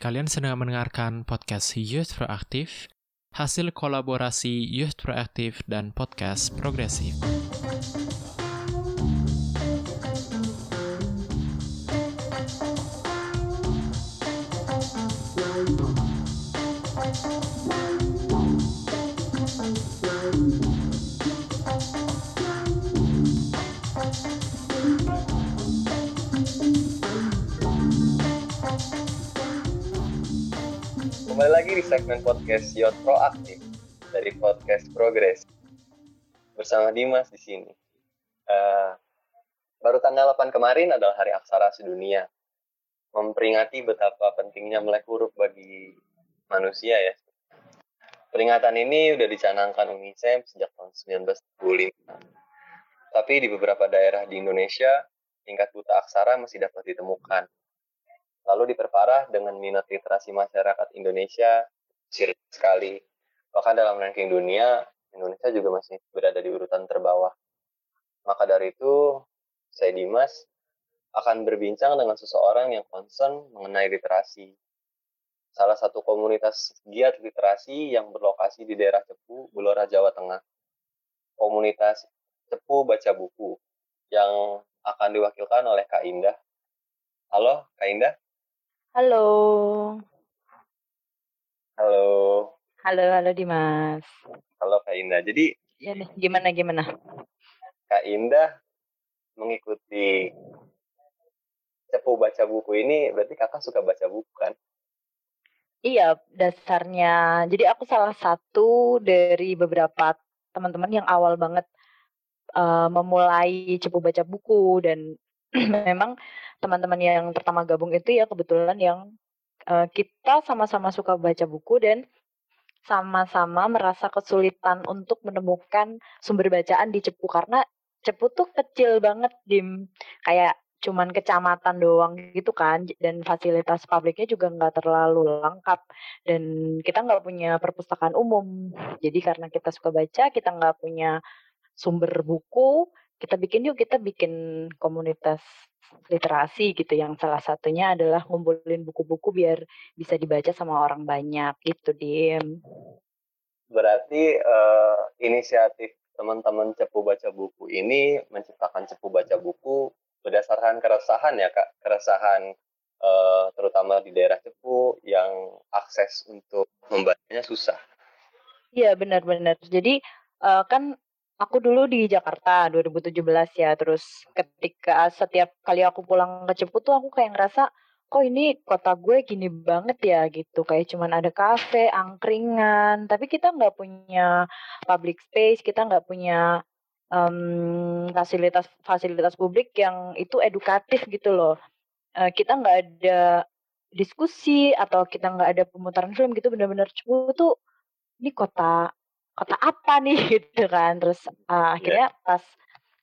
Kalian sedang mendengarkan podcast Youth Proaktif, hasil kolaborasi Youth Proaktif dan podcast Progresif. Lagi di segmen podcast Youth Proaktif dari podcast Progres bersama Dimas di sini. Uh, baru tanggal 8 kemarin adalah Hari Aksara Sedunia, memperingati betapa pentingnya melek huruf bagi manusia ya. Peringatan ini sudah dicanangkan UNICEF sejak tahun 1975. Tapi di beberapa daerah di Indonesia, tingkat buta aksara masih dapat ditemukan lalu diperparah dengan minat literasi masyarakat Indonesia kecil sekali. Bahkan dalam ranking dunia, Indonesia juga masih berada di urutan terbawah. Maka dari itu, saya Dimas akan berbincang dengan seseorang yang concern mengenai literasi. Salah satu komunitas giat literasi yang berlokasi di daerah Cepu, Bulora, Jawa Tengah. Komunitas Cepu Baca Buku yang akan diwakilkan oleh Kak Indah. Halo, Kak Indah. Halo. Halo. Halo, halo Dimas. Halo Kak Indah. Jadi ya nih, gimana gimana? Kak Indah mengikuti cepu baca buku ini berarti kakak suka baca buku kan? Iya, dasarnya. Jadi aku salah satu dari beberapa teman-teman yang awal banget uh, memulai cepu baca buku dan memang teman-teman yang pertama gabung itu ya kebetulan yang uh, kita sama-sama suka baca buku dan sama-sama merasa kesulitan untuk menemukan sumber bacaan di Cepu. Karena Cepu tuh kecil banget dim. Kayak cuman kecamatan doang gitu kan dan fasilitas publiknya juga nggak terlalu lengkap. Dan kita nggak punya perpustakaan umum. Jadi karena kita suka baca kita nggak punya sumber buku kita bikin yuk kita bikin komunitas literasi gitu yang salah satunya adalah ngumpulin buku-buku biar bisa dibaca sama orang banyak gitu Dim. Berarti uh, inisiatif teman-teman cepu baca buku ini menciptakan cepu baca buku berdasarkan keresahan ya kak keresahan uh, terutama di daerah cepu yang akses untuk membacanya susah. Iya benar-benar. Jadi uh, kan aku dulu di Jakarta 2017 ya terus ketika setiap kali aku pulang ke Cepu tuh aku kayak ngerasa kok ini kota gue gini banget ya gitu. Kayak cuman ada kafe angkringan tapi kita nggak punya public space kita nggak punya um, fasilitas fasilitas publik yang itu edukatif gitu loh. Uh, kita nggak ada diskusi atau kita nggak ada pemutaran film gitu. Benar-benar Cepu tuh ini kota kota apa nih gitu kan. Terus uh, akhirnya yeah. pas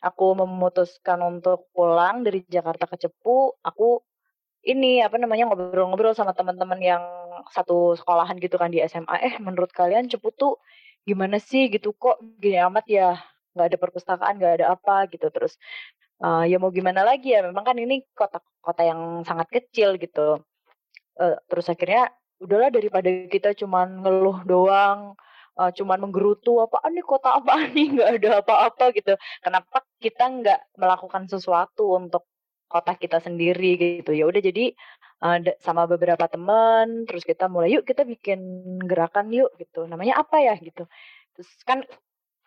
aku memutuskan untuk pulang dari Jakarta ke Cepu aku ini apa namanya ngobrol-ngobrol sama teman-teman yang satu sekolahan gitu kan di SMA eh menurut kalian Cepu tuh gimana sih gitu? Kok gini amat ya? Nggak ada perpustakaan nggak ada apa gitu. Terus uh, ya mau gimana lagi ya? Memang kan ini kota-kota yang sangat kecil gitu. Uh, terus akhirnya udahlah daripada kita cuman ngeluh doang uh, cuman menggerutu apaan nih kota apa nih nggak ada apa-apa gitu. Kenapa kita nggak melakukan sesuatu untuk kota kita sendiri gitu? Ya udah jadi uh, sama beberapa teman terus kita mulai yuk kita bikin gerakan yuk gitu. Namanya apa ya gitu. Terus kan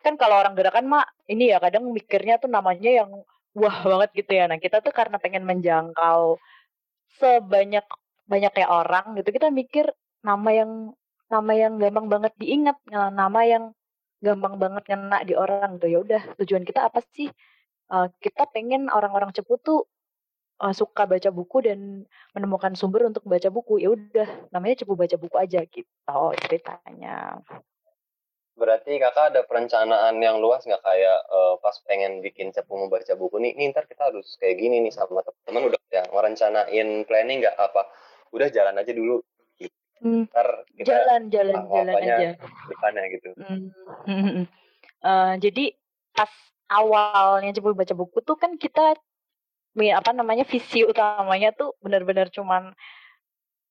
kan kalau orang gerakan mak ini ya kadang mikirnya tuh namanya yang wah banget gitu ya. Nah kita tuh karena pengen menjangkau sebanyak banyaknya orang gitu kita mikir nama yang nama yang gampang banget diingat, nama yang gampang banget ngena di orang tuh. Ya udah, tujuan kita apa sih? Uh, kita pengen orang-orang Cepu tuh uh, suka baca buku dan menemukan sumber untuk baca buku. Ya udah, namanya Cepu baca buku aja gitu oh, ceritanya. Berarti kakak ada perencanaan yang luas nggak kayak uh, pas pengen bikin cepu membaca buku nih, nih ntar kita harus kayak gini nih sama teman-teman udah yang merencanain planning nggak apa? Udah jalan aja dulu Hmm, Ntar jalan jalan jalan aja. Depannya gitu. Hmm. Uh, jadi pas awalnya coba baca buku tuh kan kita apa namanya visi utamanya tuh benar-benar cuman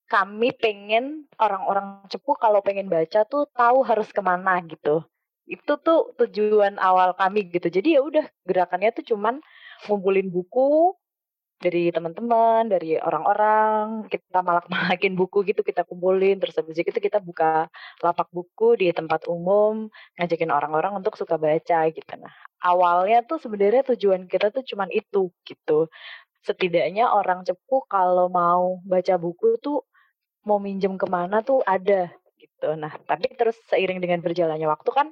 kami pengen orang-orang cepu kalau pengen baca tuh tahu harus ke mana gitu. Itu tuh tujuan awal kami gitu. Jadi ya udah gerakannya tuh cuman ngumpulin buku dari teman-teman, dari orang-orang, kita malak-malakin buku gitu, kita kumpulin, terus habis itu kita buka lapak buku di tempat umum, ngajakin orang-orang untuk suka baca gitu. Nah, awalnya tuh sebenarnya tujuan kita tuh cuman itu gitu. Setidaknya orang cepu kalau mau baca buku tuh mau minjem ke mana tuh ada gitu. Nah, tapi terus seiring dengan berjalannya waktu kan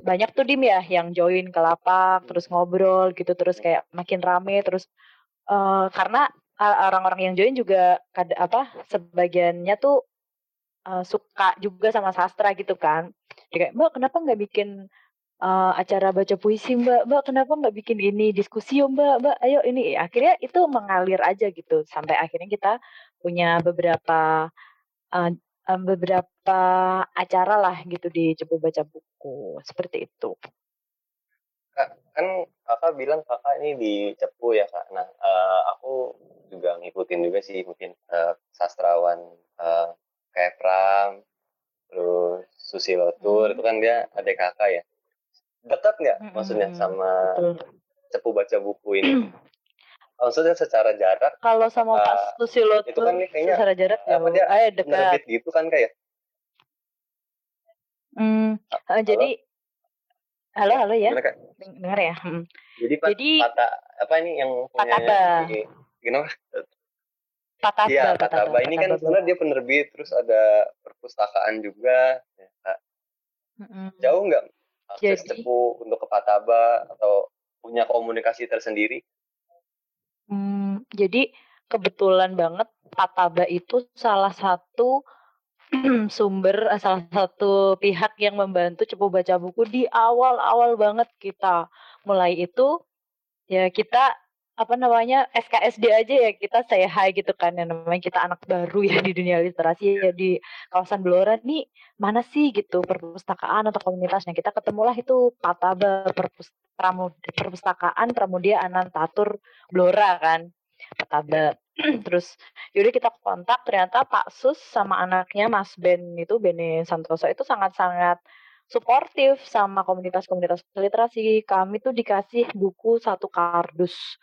banyak tuh dim ya yang join ke lapak, terus ngobrol gitu, terus kayak makin rame, terus uh, karena orang-orang yang join juga kada apa sebagiannya tuh uh, suka juga sama sastra gitu kan. Dia kayak, "Mbak, kenapa nggak bikin uh, acara baca puisi, Mbak? Mbak, kenapa nggak bikin ini diskusi, Mbak? Mbak, ayo ini." Akhirnya itu mengalir aja gitu sampai akhirnya kita punya beberapa uh, beberapa acara lah gitu di Cepu Baca Buku seperti itu. Kak, kan kakak bilang kakak ini di Cepu ya kak. Nah, uh, aku juga ngikutin juga sih mungkin uh, sastrawan uh, kayak Pram, terus Susilo Tur, hmm. itu kan dia adik kakak ya. Dekat nggak hmm. maksudnya sama Betul. Cepu baca buku ini? maksudnya secara jarak. Kalau sama uh, Pak Susilo itu kan kayaknya secara jarak apa dia eh, dekat. gitu kan kayak. Hmm, uh, jadi Halo, halo ya. Gimana, Kak? Dengar ya. Hmm. Jadi, Jadi Pata, apa ini yang punya. Gimana? Pataba. Iya, Pataba. Pataba. Ini kan sebenarnya dia penerbit, terus ada perpustakaan juga. Ya, mm-hmm. Jauh nggak akses Jadi, cepu untuk ke Pataba atau punya komunikasi tersendiri? Hmm, jadi kebetulan banget Pataba itu salah satu sumber eh, salah satu pihak yang membantu Cepu baca buku di awal-awal banget kita. Mulai itu ya kita apa namanya SKSD aja ya kita saya hai gitu kan yang namanya kita anak baru ya di dunia literasi ya di kawasan Blora nih mana sih gitu perpustakaan atau komunitasnya kita ketemulah itu Pataba perpust perpustakaan Pramudia Anantatur Blora kan Pataba terus yaudah kita kontak ternyata Pak Sus sama anaknya Mas Ben itu Bene Santoso itu sangat-sangat suportif sama komunitas-komunitas literasi. Kami tuh dikasih buku satu kardus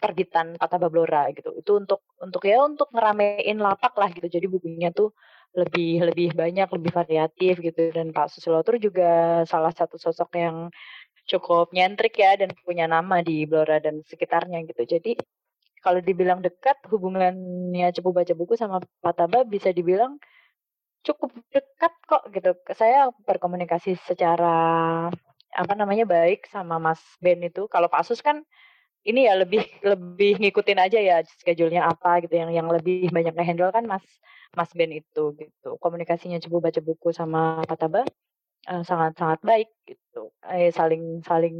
pergitan kata Bablora gitu. Itu untuk untuk ya untuk ngeramein lapak lah gitu. Jadi bukunya tuh lebih lebih banyak lebih variatif gitu. Dan Pak Susilotur juga salah satu sosok yang cukup nyentrik ya dan punya nama di Blora dan sekitarnya gitu. Jadi kalau dibilang dekat hubungannya Cepu baca buku sama Pataba bisa dibilang cukup dekat kok gitu. Saya berkomunikasi secara apa namanya baik sama Mas Ben itu. Kalau Pak kan ini ya lebih lebih ngikutin aja ya schedule-nya apa gitu yang yang lebih banyak ngehandle kan Mas Mas Ben itu gitu. Komunikasinya Cepu baca buku sama Pataba uh, sangat sangat baik gitu. Eh, saling saling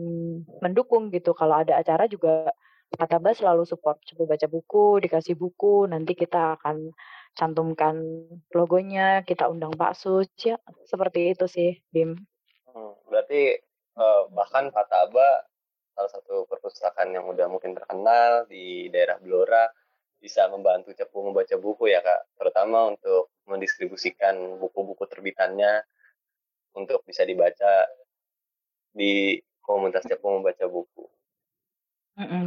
mendukung gitu. Kalau ada acara juga Bas selalu support coba baca buku, dikasih buku, nanti kita akan cantumkan logonya, kita undang Pak Sus, ya seperti itu sih, Bim. Hmm, berarti uh, bahkan Pataba salah satu perpustakaan yang udah mungkin terkenal di daerah Blora bisa membantu Cepu membaca buku ya kak, terutama untuk mendistribusikan buku-buku terbitannya untuk bisa dibaca di komunitas Cepu membaca buku.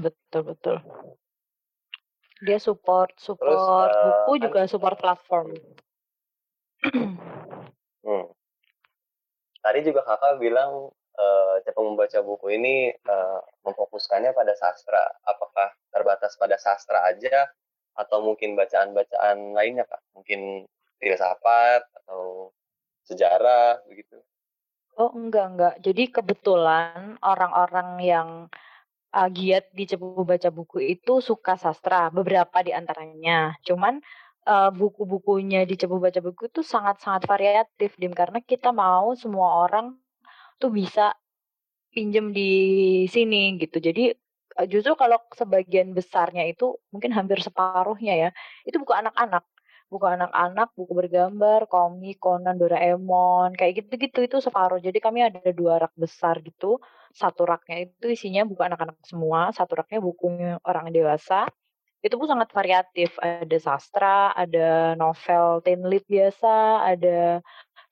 Betul betul. Dia support Terus, support uh, buku juga support platform. hmm. Tadi juga Kakak bilang, uh, cara membaca buku ini, uh, memfokuskannya pada sastra. Apakah terbatas pada sastra aja atau mungkin bacaan-bacaan lainnya, Kak? Mungkin filsafat atau sejarah begitu? Oh, enggak enggak. Jadi kebetulan orang-orang yang uh, giat di Cepu Baca Buku itu suka sastra, beberapa di antaranya. Cuman uh, buku-bukunya di Cepu Baca Buku itu sangat-sangat variatif, Dim, karena kita mau semua orang tuh bisa pinjem di sini gitu. Jadi uh, justru kalau sebagian besarnya itu mungkin hampir separuhnya ya, itu buku anak-anak buku anak-anak, buku bergambar, komik, Conan, Doraemon, kayak gitu-gitu itu separuh. Jadi kami ada dua rak besar gitu. Satu raknya itu isinya buku anak-anak semua, satu raknya buku orang dewasa. itu pun sangat variatif. Ada sastra, ada novel teen lit biasa, ada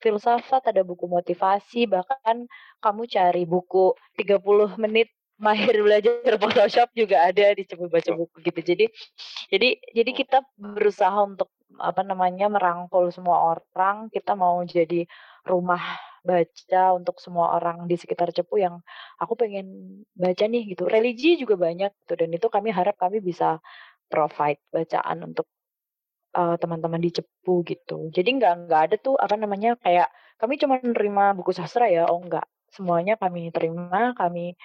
filsafat, ada buku motivasi, bahkan kamu cari buku 30 menit mahir belajar Photoshop juga ada di cepu baca buku gitu. Jadi jadi jadi kita berusaha untuk apa namanya merangkul semua orang. Kita mau jadi rumah baca untuk semua orang di sekitar Cepu yang aku pengen baca nih gitu. Religi juga banyak gitu dan itu kami harap kami bisa provide bacaan untuk uh, teman-teman di Cepu gitu. Jadi nggak nggak ada tuh apa namanya kayak kami cuma menerima buku sastra ya, oh nggak. Semuanya kami terima, kami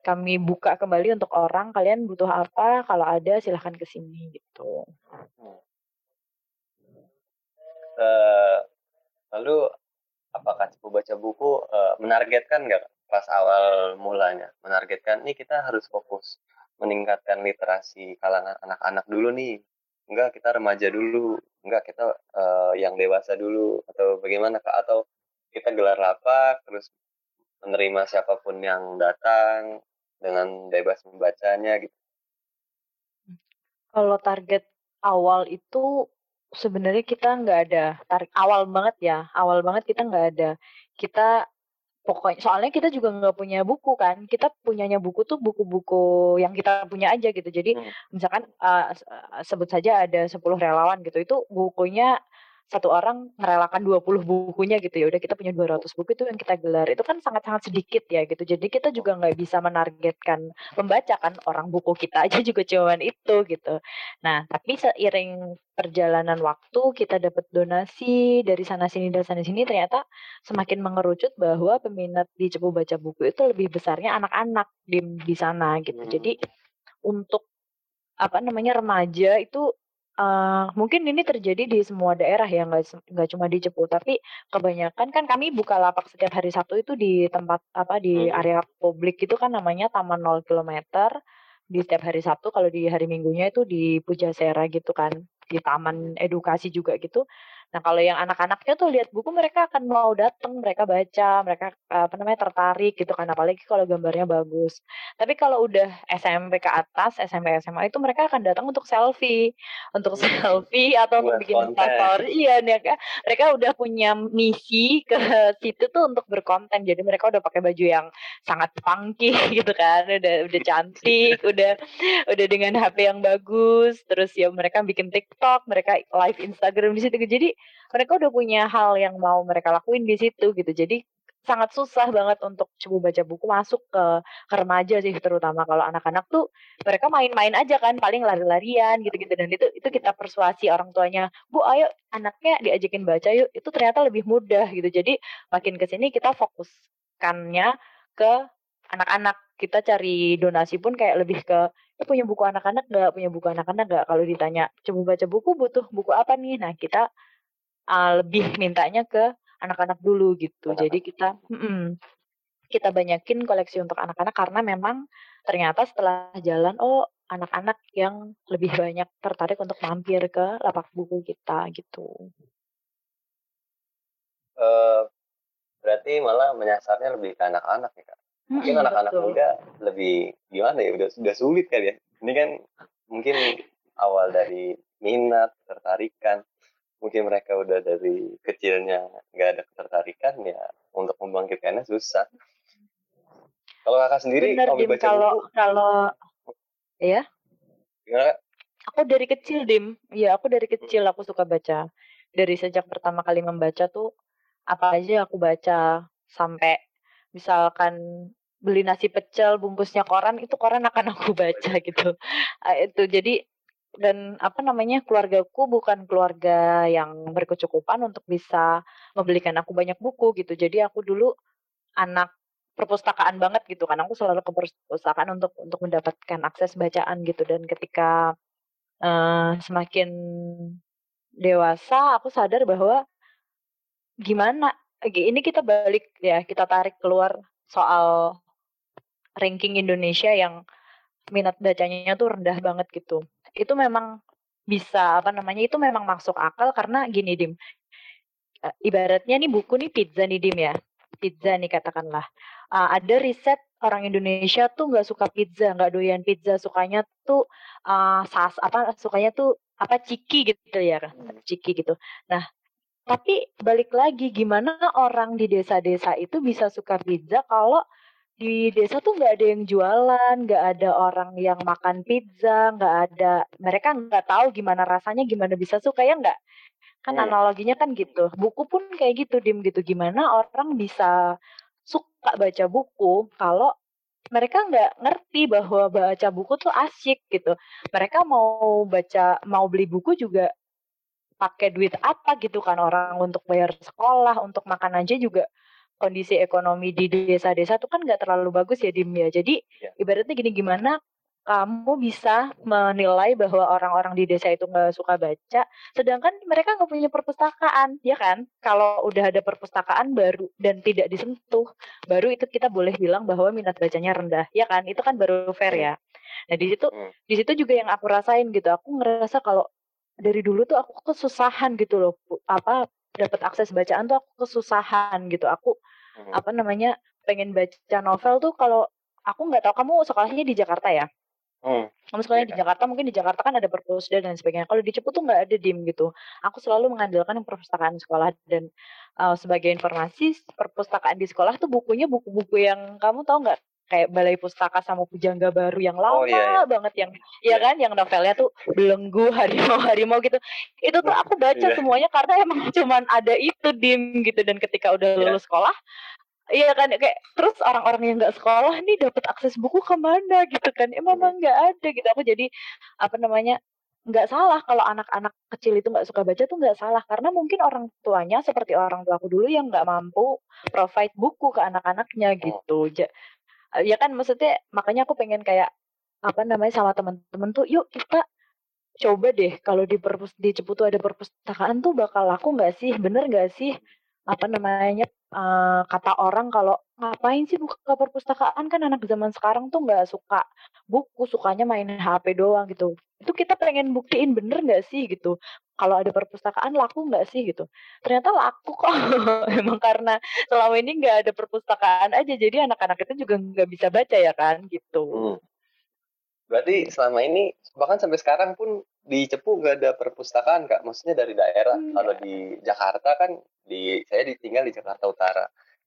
kami buka kembali untuk orang. Kalian butuh apa? Kalau ada silahkan ke sini gitu. Uh, lalu apakah Cepu baca buku uh, menargetkan nggak pas awal mulanya? Menargetkan nih kita harus fokus meningkatkan literasi kalangan anak-anak dulu nih. Enggak kita remaja dulu. Enggak kita uh, yang dewasa dulu. Atau bagaimana kak? Atau kita gelar lapak terus menerima siapa pun yang datang dengan bebas membacanya gitu. Kalau target awal itu sebenarnya kita nggak ada tarik awal banget ya awal banget kita nggak ada kita pokoknya soalnya kita juga nggak punya buku kan kita punyanya buku tuh buku-buku yang kita punya aja gitu jadi hmm. misalkan uh, sebut saja ada 10 relawan gitu itu bukunya satu orang merelakan 20 bukunya gitu ya. Udah kita punya 200 buku itu yang kita gelar. Itu kan sangat-sangat sedikit ya gitu. Jadi kita juga nggak bisa menargetkan pembaca kan. Orang buku kita aja juga cuman itu gitu. Nah tapi seiring perjalanan waktu kita dapat donasi dari sana sini dan sana sini ternyata semakin mengerucut bahwa peminat di Cepu baca buku itu lebih besarnya anak-anak di di sana gitu. Jadi untuk apa namanya remaja itu Uh, mungkin ini terjadi di semua daerah ya, nggak nggak cuma di Cepu, tapi kebanyakan kan kami buka lapak setiap hari Sabtu itu di tempat apa, di hmm. area publik itu kan namanya Taman 0 Kilometer, di setiap hari Sabtu, kalau di hari Minggunya itu di Pujasera gitu kan, di taman edukasi juga gitu. Nah, kalau yang anak-anaknya tuh lihat buku mereka akan mau datang, mereka baca, mereka apa namanya tertarik gitu kan apalagi kalau gambarnya bagus. Tapi kalau udah SMP ke atas, SMP SMA itu mereka akan datang untuk selfie, untuk hmm. selfie atau untuk bikin story. Iya, nih mereka udah punya misi ke situ tuh untuk berkonten. Jadi mereka udah pakai baju yang sangat funky gitu kan, udah udah cantik, udah udah dengan HP yang bagus, terus ya mereka bikin TikTok, mereka live Instagram di situ. Jadi mereka udah punya hal yang mau mereka lakuin di situ gitu. Jadi sangat susah banget untuk coba baca buku masuk ke, ke remaja sih terutama kalau anak-anak tuh mereka main-main aja kan paling lari-larian gitu-gitu. Dan itu itu kita persuasi orang tuanya bu ayo anaknya diajakin baca yuk. Itu ternyata lebih mudah gitu. Jadi makin ke sini kita fokuskannya ke anak-anak. Kita cari donasi pun kayak lebih ke eh, punya buku anak-anak nggak? Punya buku anak-anak nggak? Kalau ditanya coba baca buku? Butuh buku apa nih? Nah kita uh, lebih mintanya ke anak-anak dulu gitu. Jadi kita mm, kita banyakin koleksi untuk anak-anak karena memang ternyata setelah jalan oh anak-anak yang lebih banyak tertarik untuk mampir ke lapak buku kita gitu. Uh, berarti malah menyasarnya lebih ke anak-anak ya kak. Mungkin hmm, anak-anak muda lebih gimana ya udah sudah sulit kali ya. Ini kan mungkin awal dari minat, tertarikan mungkin mereka udah dari kecilnya nggak ada ketertarikan ya untuk membangkitkannya susah. Kalau kakak sendiri Bener, Dim, baca kalau buku, kalau ya gimana? Aku dari kecil dim, ya aku dari kecil aku suka baca. Dari sejak pertama kali membaca tuh apa aja aku baca sampai misalkan beli nasi pecel bungkusnya koran itu koran akan aku baca gitu. Uh, itu jadi dan apa namanya keluargaku bukan keluarga yang berkecukupan untuk bisa membelikan aku banyak buku gitu. Jadi aku dulu anak perpustakaan banget gitu kan. Aku selalu ke perpustakaan untuk untuk mendapatkan akses bacaan gitu. Dan ketika uh, semakin dewasa aku sadar bahwa gimana ini kita balik ya kita tarik keluar soal ranking Indonesia yang minat bacanya tuh rendah banget gitu itu memang bisa apa namanya itu memang masuk akal karena gini dim uh, ibaratnya nih buku nih pizza nih dim ya. Pizza nih katakanlah. Uh, ada riset orang Indonesia tuh nggak suka pizza, nggak doyan pizza, sukanya tuh uh, sas apa sukanya tuh apa ciki gitu ya kan, ciki gitu. Nah, tapi balik lagi gimana orang di desa-desa itu bisa suka pizza kalau di desa tuh nggak ada yang jualan, nggak ada orang yang makan pizza, nggak ada mereka nggak tahu gimana rasanya, gimana bisa suka ya nggak? Kan iya. analoginya kan gitu. Buku pun kayak gitu, dim gitu. Gimana orang bisa suka baca buku kalau mereka nggak ngerti bahwa baca buku tuh asyik gitu. Mereka mau baca, mau beli buku juga pakai duit apa gitu kan orang untuk bayar sekolah, untuk makan aja juga kondisi ekonomi di desa-desa tuh kan nggak terlalu bagus ya Dim ya. Jadi ya. ibaratnya gini gimana kamu bisa menilai bahwa orang-orang di desa itu nggak suka baca, sedangkan mereka nggak punya perpustakaan, ya kan? Kalau udah ada perpustakaan baru dan tidak disentuh, baru itu kita boleh bilang bahwa minat bacanya rendah, ya kan? Itu kan baru fair ya. Nah di situ, hmm. di situ juga yang aku rasain gitu. Aku ngerasa kalau dari dulu tuh aku kesusahan gitu loh, apa dapat akses bacaan tuh aku kesusahan gitu. Aku hmm. apa namanya pengen baca novel tuh kalau aku nggak tahu kamu sekolahnya di Jakarta ya? Hmm. Kamu sekolahnya di iya. Jakarta, mungkin di Jakarta kan ada perpusda dan sebagainya. Kalau di Cepu tuh nggak ada dim gitu. Aku selalu mengandalkan yang perpustakaan sekolah dan uh, sebagai informasi perpustakaan di sekolah tuh bukunya buku-buku yang kamu tahu nggak kayak Balai Pustaka sama Pujangga Baru yang lama oh, iya, iya. banget yang ya kan yang novelnya tuh belenggu harimau harimau gitu itu tuh aku baca iya. semuanya karena emang cuman ada itu dim gitu dan ketika udah iya. lulus sekolah Iya kan kayak terus orang-orang yang nggak sekolah nih dapat akses buku ke mana gitu kan? Emang eh, nggak ada gitu. Aku jadi apa namanya nggak salah kalau anak-anak kecil itu nggak suka baca tuh nggak salah karena mungkin orang tuanya seperti orang tua aku dulu yang nggak mampu provide buku ke anak-anaknya oh. gitu. Ja, ya kan maksudnya makanya aku pengen kayak apa namanya sama teman-teman tuh yuk kita coba deh kalau di perpus di Cepu tuh ada perpustakaan tuh bakal laku nggak sih? Bener nggak sih? Apa namanya uh, kata orang kalau ngapain sih buka perpustakaan? Kan anak zaman sekarang tuh nggak suka buku sukanya main HP doang gitu. Itu kita pengen buktiin bener nggak sih? gitu. Kalau ada perpustakaan laku nggak sih? gitu. Ternyata laku kok. Emang karena selama ini nggak ada perpustakaan aja jadi anak-anak itu juga nggak bisa baca ya kan gitu. Hmm. berarti selama ini bahkan sampai sekarang pun di Cepu nggak ada perpustakaan kak maksudnya dari daerah hmm. kalau di Jakarta kan di saya ditinggal di Jakarta Utara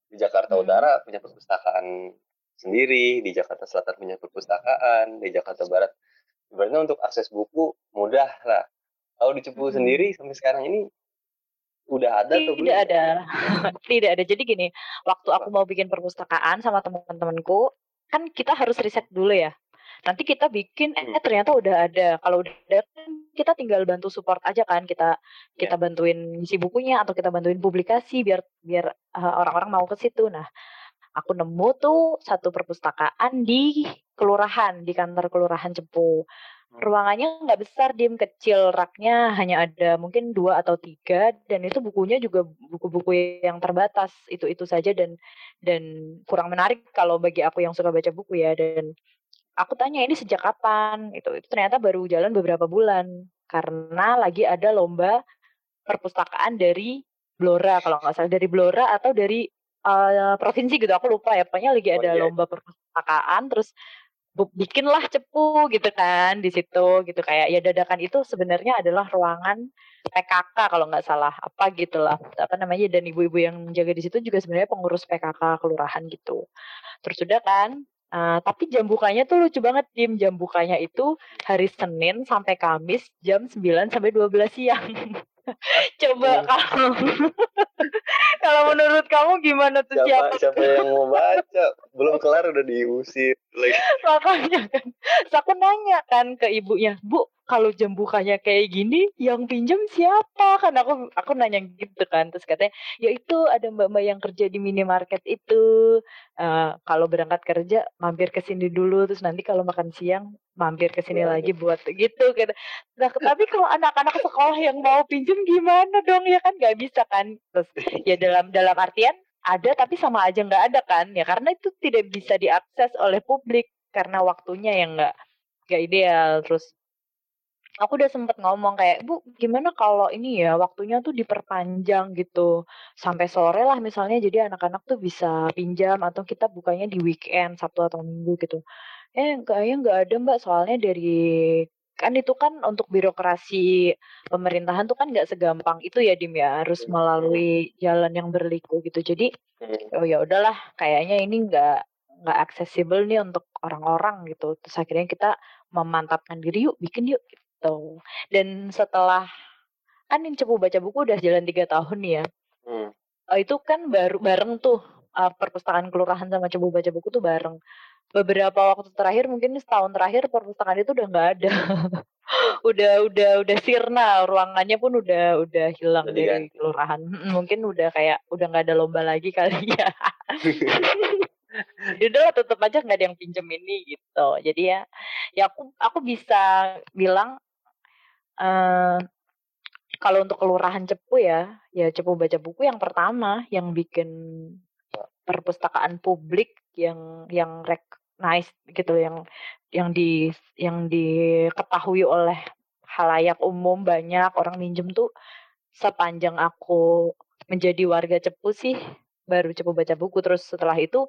di Jakarta hmm. Utara punya perpustakaan sendiri di Jakarta Selatan punya perpustakaan di Jakarta Barat sebenarnya untuk akses buku mudah lah kalau di Cepu hmm. sendiri sampai sekarang ini udah ada atau belum? Tidak ada. Tidak ada. Jadi gini, waktu aku mau bikin perpustakaan sama teman-temanku, kan kita harus riset dulu ya nanti kita bikin eh hmm. ternyata udah ada. Kalau udah ada kan kita tinggal bantu support aja kan. Kita kita yeah. bantuin isi bukunya atau kita bantuin publikasi biar biar uh, orang-orang mau ke situ. Nah aku nemu tuh satu perpustakaan di kelurahan di kantor kelurahan Cepu. Hmm. ruangannya nggak besar dim kecil. Raknya hanya ada mungkin dua atau tiga dan itu bukunya juga buku-buku yang terbatas itu itu saja. Dan dan kurang menarik kalau bagi aku yang suka baca buku ya. Dan aku tanya ini sejak kapan? Itu itu ternyata baru jalan beberapa bulan karena lagi ada lomba perpustakaan dari Blora kalau nggak salah. Dari Blora atau dari uh, provinsi gitu aku lupa ya. Pokoknya lagi oh, ada iya. lomba perpustakaan terus bikinlah cepu gitu kan di situ gitu. Kayak ya dadakan itu sebenarnya adalah ruangan PKK kalau nggak salah. Apa gitulah apa namanya dan ibu-ibu yang jaga di situ juga sebenarnya pengurus PKK kelurahan gitu. Terus sudah kan Uh, tapi jam bukanya tuh lucu banget tim jam bukanya itu hari Senin sampai Kamis jam 9 sampai 12 siang. Coba kalau kalau menurut kamu gimana tuh siapa, siapa? Siapa yang mau baca? Belum kelar udah diusir. Like. Makanya kan. Aku nanya kan ke ibunya, "Bu, kalau jam bukanya kayak gini yang pinjam siapa kan aku aku nanya gitu kan terus katanya ya itu ada mbak-mbak yang kerja di minimarket itu uh, kalau berangkat kerja mampir ke sini dulu terus nanti kalau makan siang mampir ke sini lagi buat gitu kan nah tapi kalau anak-anak sekolah yang mau pinjam gimana dong ya kan nggak bisa kan terus ya dalam dalam artian ada tapi sama aja nggak ada kan? Ya karena itu tidak bisa diakses oleh publik karena waktunya yang nggak nggak ideal. Terus aku udah sempet ngomong kayak bu gimana kalau ini ya waktunya tuh diperpanjang gitu? Sampai sore lah misalnya jadi anak-anak tuh bisa pinjam atau kita bukanya di weekend sabtu atau minggu gitu. Eh kayaknya nggak ada mbak. Soalnya dari kan itu kan untuk birokrasi pemerintahan tuh kan nggak segampang itu ya dim ya harus melalui jalan yang berliku gitu. Jadi Hmm. oh ya udahlah kayaknya ini nggak nggak aksesibel nih untuk orang-orang gitu. Terus akhirnya kita memantapkan diri yuk bikin yuk gitu. Dan setelah kan cepu baca buku udah jalan tiga tahun nih ya. Hmm. Oh, itu kan baru bareng tuh uh, perpustakaan kelurahan sama cepu baca buku tuh bareng beberapa waktu terakhir mungkin setahun terakhir perpustakaan itu udah nggak ada. Udah udah udah sirna ruangannya pun udah udah hilang Udah dari kelurahan. Mungkin udah kayak udah nggak ada lomba lagi kali ya. Ya udah lah tetep aja nggak ada yang pinjem ini gitu. Jadi ya ya aku aku bisa bilang eh kalau untuk kelurahan Cepu ya ya Cepu baca buku yang pertama yang bikin perpustakaan publik yang yang recognize gitu yang yang di yang diketahui oleh halayak umum banyak orang minjem tuh sepanjang aku menjadi warga Cepu sih baru Cepu baca buku. Terus setelah itu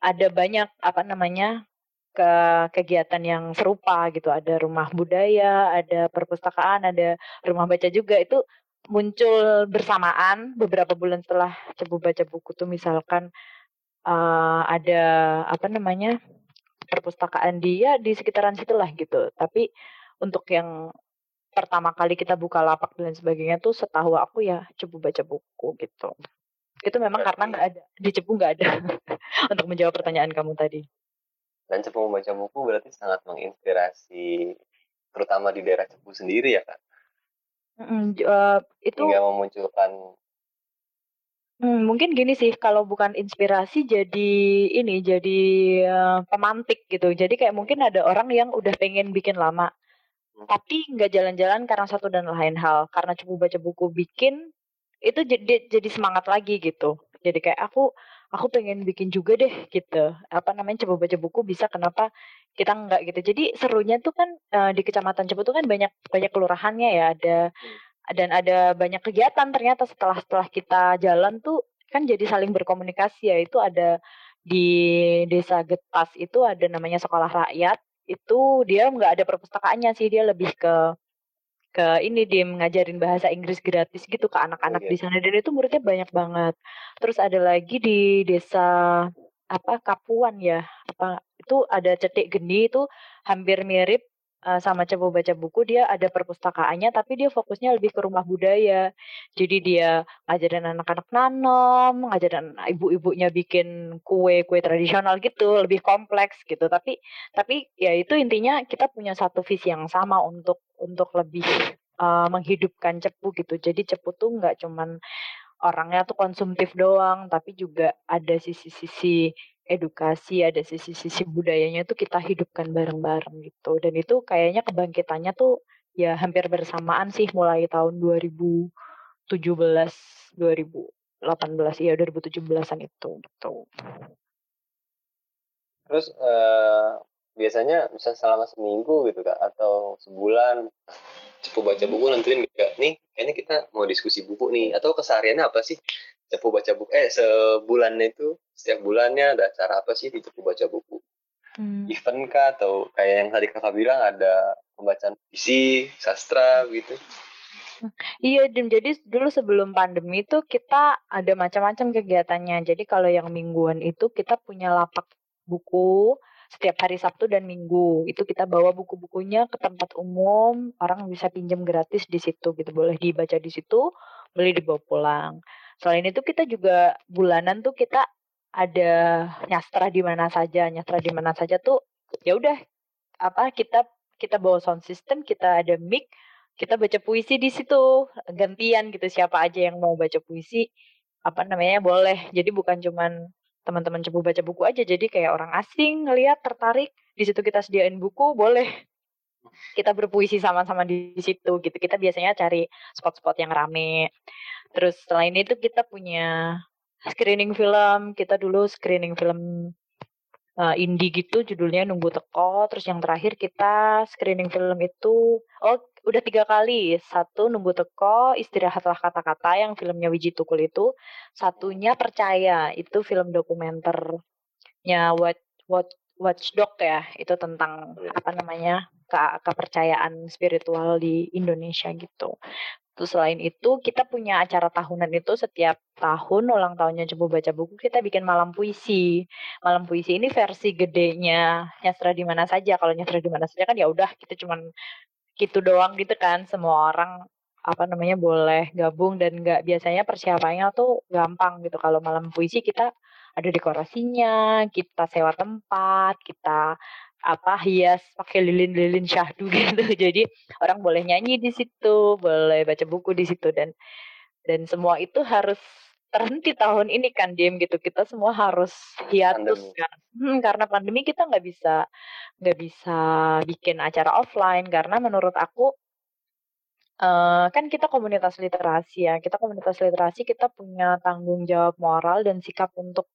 ada banyak apa namanya ke kegiatan yang serupa gitu. Ada rumah budaya ada perpustakaan ada rumah baca juga. Itu muncul bersamaan beberapa bulan setelah Cepu baca buku tuh. Misalkan eh, ada apa namanya perpustakaan dia di sekitaran situ lah gitu. Tapi untuk yang pertama kali kita buka lapak dan sebagainya tuh setahu aku ya Cepu baca buku gitu. Itu memang karena nggak ada di Cepu nggak ada. Untuk menjawab pertanyaan kamu tadi. Dan Cepu membaca buku berarti sangat menginspirasi terutama di daerah Cepu sendiri ya kak. Mm, eh, itu Hingga memunculkan Hmm, mungkin gini sih, kalau bukan inspirasi jadi ini, jadi eh, pemantik gitu. Jadi kayak mungkin ada orang yang udah pengen bikin lama, Hmm. tapi nggak jalan-jalan karena satu dan lain hal. Karena cukup baca buku bikin, itu jadi jadi semangat lagi gitu. Jadi kayak aku aku pengen bikin juga deh gitu. Apa namanya coba baca buku bisa kenapa kita nggak gitu. Jadi serunya tuh kan eh, di Kecamatan Cepu tuh kan banyak banyak kelurahannya ya, ada dan ada banyak kegiatan ternyata setelah setelah kita jalan tuh kan jadi saling berkomunikasi ya. Itu ada di desa Getas itu ada namanya sekolah rakyat. Itu dia nggak ada perpustakaannya sih dia lebih ke ke ini dia ngajarin bahasa Inggris gratis gitu ke anak-anak Oh, di sana. Dan itu muridnya banyak banget. Terus ada lagi di desa apa Kapuan ya. Apa itu ada cetik geni itu hampir mirip eh, sama Cepu baca buku dia ada perpustakaannya tapi dia fokusnya lebih ke rumah budaya. Jadi dia ngajarin anak-anak nanam ngajarin ibu-ibunya bikin kue kue tradisional gitu lebih kompleks gitu. Tapi tapi ya itu intinya kita punya satu visi yang sama untuk untuk lebih eh, menghidupkan cepu gitu. Jadi cepu tuh nggak cuman orangnya tuh konsumtif doang tapi juga ada sisi-sisi edukasi ada sisi-sisi budayanya tuh kita hidupkan bareng-bareng gitu. Dan itu kayaknya kebangkitannya tuh ya hampir bersamaan sih mulai tahun 2017 2018 iya 2017an itu gitu. Terus eh, biasanya bisa selama seminggu gitu kak atau sebulan Cepu baca buku nentuin gak nih kayaknya kita mau diskusi buku nih. Atau kesehariannya apa sih? Cepu baca buku. Eh sebulannya itu setiap bulannya ada acara apa sih di Cepu baca buku? Hmm. event kah? Atau kayak yang tadi kakak bilang ada pembacaan puisi sastra gitu? Iya, Dim. Jadi dulu sebelum pandemi itu kita ada macam-macam kegiatannya. Jadi kalau yang mingguan itu kita punya lapak buku setiap hari Sabtu dan Minggu. Itu kita bawa buku-bukunya ke tempat umum, orang bisa pinjam gratis di situ gitu. Boleh dibaca di situ, boleh dibawa pulang. Selain itu kita juga bulanan tuh kita ada nyastra di mana saja, nyastra di mana saja tuh ya udah apa kita kita bawa sound system, kita ada mic, kita baca puisi di situ gantian gitu siapa aja yang mau baca puisi apa namanya boleh jadi bukan cuman teman-teman cepu baca buku aja. Jadi kayak orang asing ngelihat tertarik di situ kita sediain buku boleh. Kita berpuisi sama-sama di situ gitu. Kita biasanya cari spot-spot yang rame. Terus selain itu kita punya screening film. Kita dulu screening film uh, indie gitu judulnya nunggu teko. Terus yang terakhir kita screening film itu oh udah tiga kali satu nunggu teko istirahatlah kata-kata yang filmnya Wiji Tukul itu satunya percaya itu film dokumenternya Watch Watch Watchdog ya itu tentang Iya. apa namanya ke kepercayaan spiritual di Indonesia gitu. Terus selain itu kita punya acara tahunan itu setiap tahun ulang tahunnya Cepu Baca Buku kita bikin malam puisi. Malam puisi ini versi gedenya nyastra di mana saja. Kalau nyastra di mana saja kan ya udah kita cuman gitu doang gitu kan semua orang apa namanya boleh gabung dan nggak biasanya persiapannya tuh gampang gitu. Kalau malam puisi kita ada dekorasinya, kita sewa tempat, kita apa hias pakai lilin-lilin syahdu gitu. Jadi orang boleh nyanyi di situ, boleh baca buku di situ dan dan semua itu harus terhenti tahun ini kan diem gitu. Kita semua harus hiatus Pandemi. kan. Hmm, karena pandemi kita nggak bisa nggak bisa bikin acara offline karena menurut aku eh kan kita komunitas literasi ya. Kita komunitas literasi kita punya tanggung jawab moral dan sikap untuk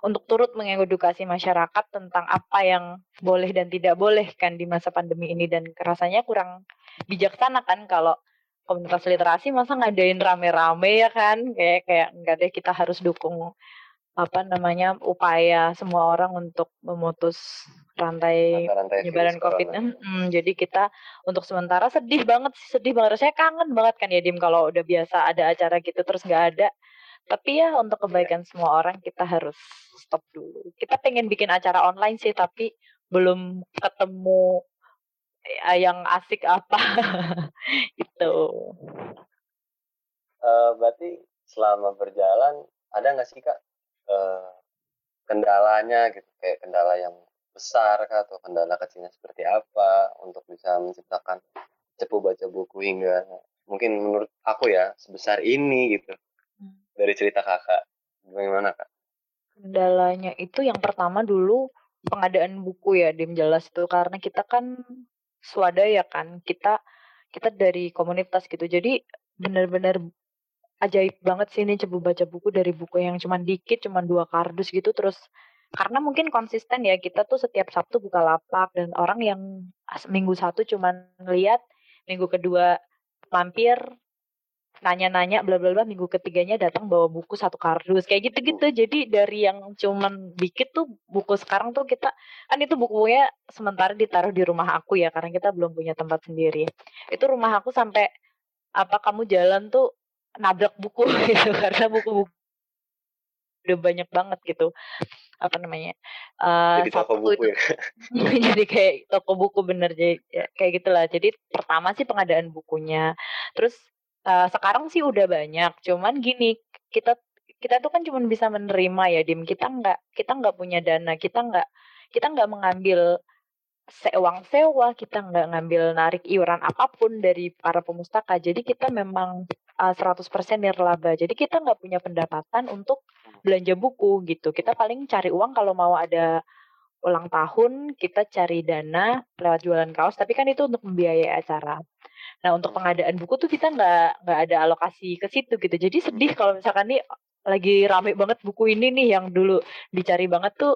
untuk turut mengedukasi masyarakat tentang apa yang boleh dan tidak boleh kan di masa pandemi ini dan rasanya kurang bijaksana kan kalau komunitas literasi masa ngadain rame-rame ya kan kayak kayak enggak deh kita harus dukung apa namanya upaya semua orang untuk memutus rantai penyebaran COVID. corona. Mm, jadi kita untuk sementara sedih banget sih, sedih banget. Saya kangen banget kan ya Dim kalau udah biasa ada acara gitu terus nggak ada. Tapi ya untuk kebaikan semua orang kita harus stop dulu. Kita pengen bikin acara online sih tapi belum ketemu yang asik apa itu. Eh, berarti selama berjalan ada nggak sih kak eh, kendalanya gitu kayak kendala yang besar kah atau kendala kecilnya seperti apa untuk bisa menciptakan cepu baca buku hingga mungkin menurut aku ya sebesar ini gitu Hmm. dari cerita kakak bagaimana kak? Kendalanya itu yang pertama dulu pengadaan buku ya Dim jelas itu karena kita kan swadaya kan kita kita dari komunitas gitu. Jadi benar-benar ajaib banget sih ini coba baca buku dari buku yang cuman dikit cuman dua kardus gitu. Terus karena mungkin konsisten ya kita tuh setiap Sabtu buka lapak dan orang yang minggu satu cuman lihat minggu kedua mampir nanya-nanya bla bla bla minggu ketiganya datang bawa buku satu kardus kayak gitu-gitu. Jadi dari yang cuman dikit tuh buku sekarang tuh kita kan itu bukunya sementara ditaruh di rumah aku ya karena kita belum punya tempat sendiri. Itu rumah aku sampai apa kamu jalan tuh nabrak buku gitu karena buku-buku udah banyak banget gitu. Apa namanya eh, Jadi toko buku itu ya. jadi kayak toko buku bener jadi ya, kayak gitulah. Jadi pertama sih pengadaan bukunya. Terus eh, sekarang sih udah banyak. Cuman gini kita kita tuh kan cuma bisa menerima ya dim. Kita nggak kita nggak punya dana. Kita nggak kita nggak mengambil sewang sewa kita nggak ngambil narik iuran apa pun dari para pemustaka. Jadi kita memang uh, 100% nirlaba. Jadi kita nggak punya pendapatan untuk belanja buku gitu. Kita paling cari uang kalau mau ada ulang tahun kita cari dana lewat jualan kaos. Tapi kan itu untuk membiayai acara nah untuk pengadaan buku tuh kita nggak nggak ada alokasi ke situ gitu. Jadi sedih kalau misalkan nih lagi rame banget buku ini nih yang dulu dicari banget tuh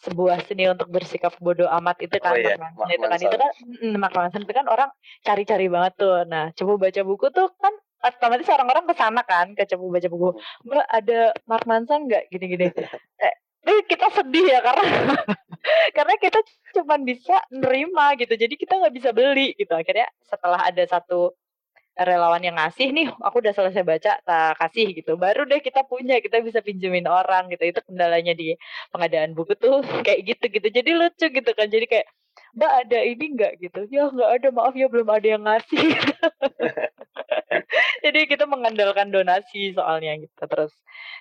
sebuah seni untuk bersikap bodoh amat itu kan Oh iya, Mark Manson Mark itu kan itu Manson. kan mm, Mark Manson itu kan orang cari-cari banget tuh. Nah coba baca buku tuh kan otomatis orang-orang ke sana kan ke coba baca buku. Mbak ada Mark Manson nggak? Gini-gini. eh, eh, kita sedih ya karena karena kita cuma bisa nerima gitu. Jadi kita nggak bisa beli gitu. Akhirnya setelah ada satu relawan yang ngasih nih aku udah selesai baca tak kasih gitu. Baru deh kita punya kita bisa pinjemin orang gitu. Itu kendalanya di pengadaan buku tuh kayak gitu gitu jadi lucu gitu kan. Jadi kayak mbak ada ini nggak? Gitu. Ya nggak ada. Maaf ya belum ada yang ngasih jadi kita mengandalkan donasi soalnya gitu. Terus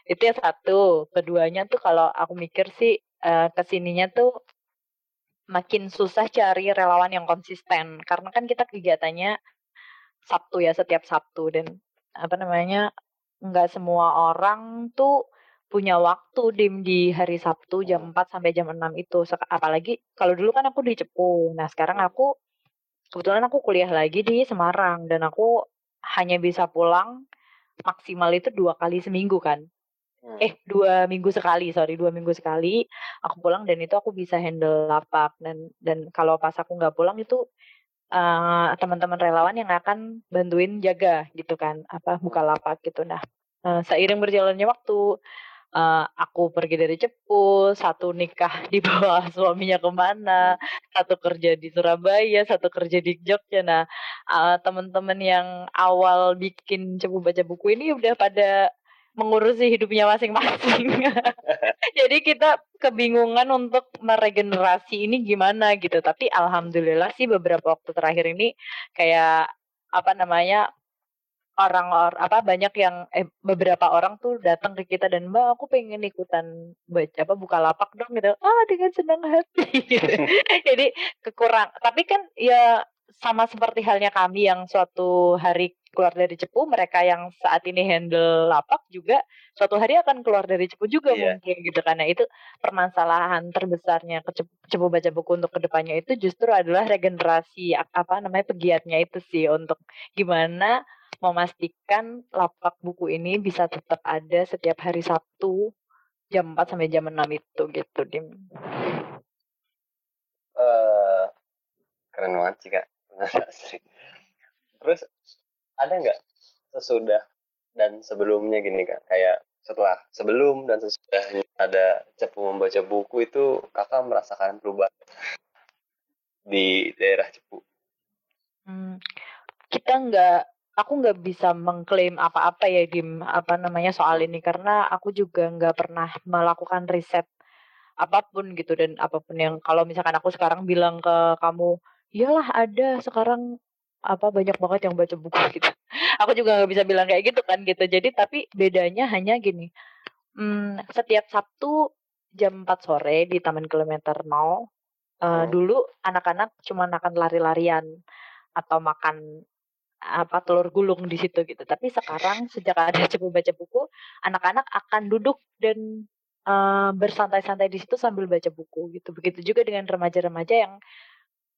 itu ya satu. Keduanya tuh kalau aku mikir sih eh, ke sininya tuh makin susah cari relawan yang konsisten. Karena kan kita kegiatannya Sabtu ya setiap Sabtu. Dan apa namanya nggak semua orang tuh punya waktu dim di hari Sabtu jam 4 sampai jam 6 itu. Apalagi kalau dulu kan aku di Cepu. Nah sekarang aku kebetulan aku kuliah lagi di Semarang. Dan aku hanya bisa pulang maksimal itu dua kali seminggu kan Hmm. eh dua minggu sekali sorry dua minggu sekali aku pulang dan itu aku bisa handle lapak dan dan kalau pas aku nggak pulang itu uh, teman-teman relawan yang akan bantuin jaga gitu kan apa buka lapak gitu nah uh, seiring berjalannya waktu uh, aku pergi dari Cepu, satu nikah di bawah suaminya ke mana, satu kerja di Surabaya, satu kerja di Jogja. Nah, uh, teman-teman yang awal bikin Cepu baca buku ini udah pada mengurusi hidupnya masing-masing. Jadi kita kebingungan untuk meregenerasi ini gimana gitu. Tapi alhamdulillah sih beberapa waktu terakhir ini kayak apa namanya orang or apa banyak yang eh, beberapa orang tuh datang ke kita dan mbak aku pengen ikutan baca apa buka lapak dong gitu. Ah dengan senang hati. Jadi kekurang tapi kan ya sama seperti halnya kami yang suatu hari keluar dari cepu mereka yang saat ini handle lapak juga suatu hari akan keluar dari cepu juga yeah. mungkin gitu karena itu permasalahan terbesarnya ke cepu, cepu baca buku untuk ke depannya itu justru adalah regenerasi apa namanya pegiatnya itu sih untuk gimana memastikan lapak buku ini bisa tetap ada setiap hari Sabtu jam 4 sampai jam 6 itu gitu, Dim. Uh, keren banget sih, Kak. Terus ada nggak sesudah dan sebelumnya gini, Kak? Kayak setelah sebelum dan sesudah ada cepu membaca buku itu kakak merasakan perubahan di daerah cepu hmm, kita nggak aku nggak bisa mengklaim apa-apa ya Dim apa namanya soal ini. Karena aku juga nggak pernah melakukan riset apa pun gitu. Dan apa pun yang kalau misalkan aku sekarang bilang ke kamu iyalah ada sekarang apa banyak banget yang baca buku gitu. Aku juga nggak bisa bilang kayak gitu kan gitu. Jadi tapi bedanya hanya gini. Hmm, setiap Sabtu jam 4 sore di Taman Kilometer Mall uh, dulu anak-anak cuma akan lari-larian atau makan apa telur gulung di situ gitu. Tapi sekarang sejak ada cepu baca buku, anak-anak akan duduk dan uh, bersantai-santai di situ sambil baca buku gitu. Begitu juga dengan remaja-remaja yang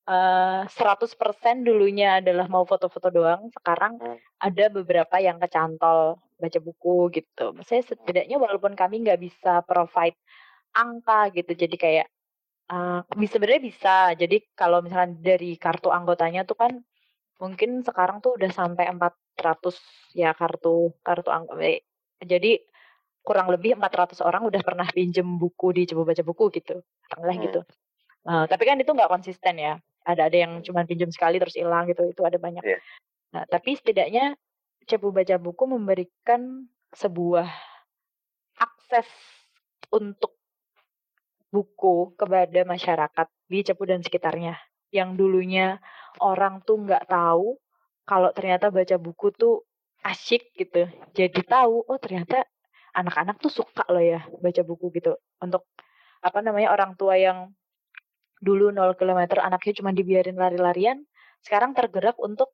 uh, 100% dulunya adalah mau foto-foto doang, sekarang hmm. ada beberapa yang kecantol baca buku gitu. Saya setidaknya walaupun kami nggak bisa provide angka gitu, jadi kayak uh, sebenarnya bisa. Jadi kalau misalkan dari kartu anggotanya tuh kan mungkin sekarang tuh udah sampai 400 ya kartu kartu eh, jadi kurang lebih 400 orang udah pernah pinjem buku di coba baca buku gitu katakanlah hmm. gitu uh, tapi kan itu nggak konsisten ya ada ada yang cuma pinjam sekali terus hilang gitu itu ada banyak yeah. nah tapi setidaknya cepu baca buku memberikan sebuah akses untuk buku kepada masyarakat di Cepu dan sekitarnya yang dulunya orang tuh nggak tahu kalau ternyata baca buku tuh asyik gitu. Jadi tahu oh ternyata anak-anak tuh suka loh ya baca buku gitu. Untuk apa namanya orang tua yang dulu 0 km anaknya cuma dibiarin lari-larian, sekarang tergerak untuk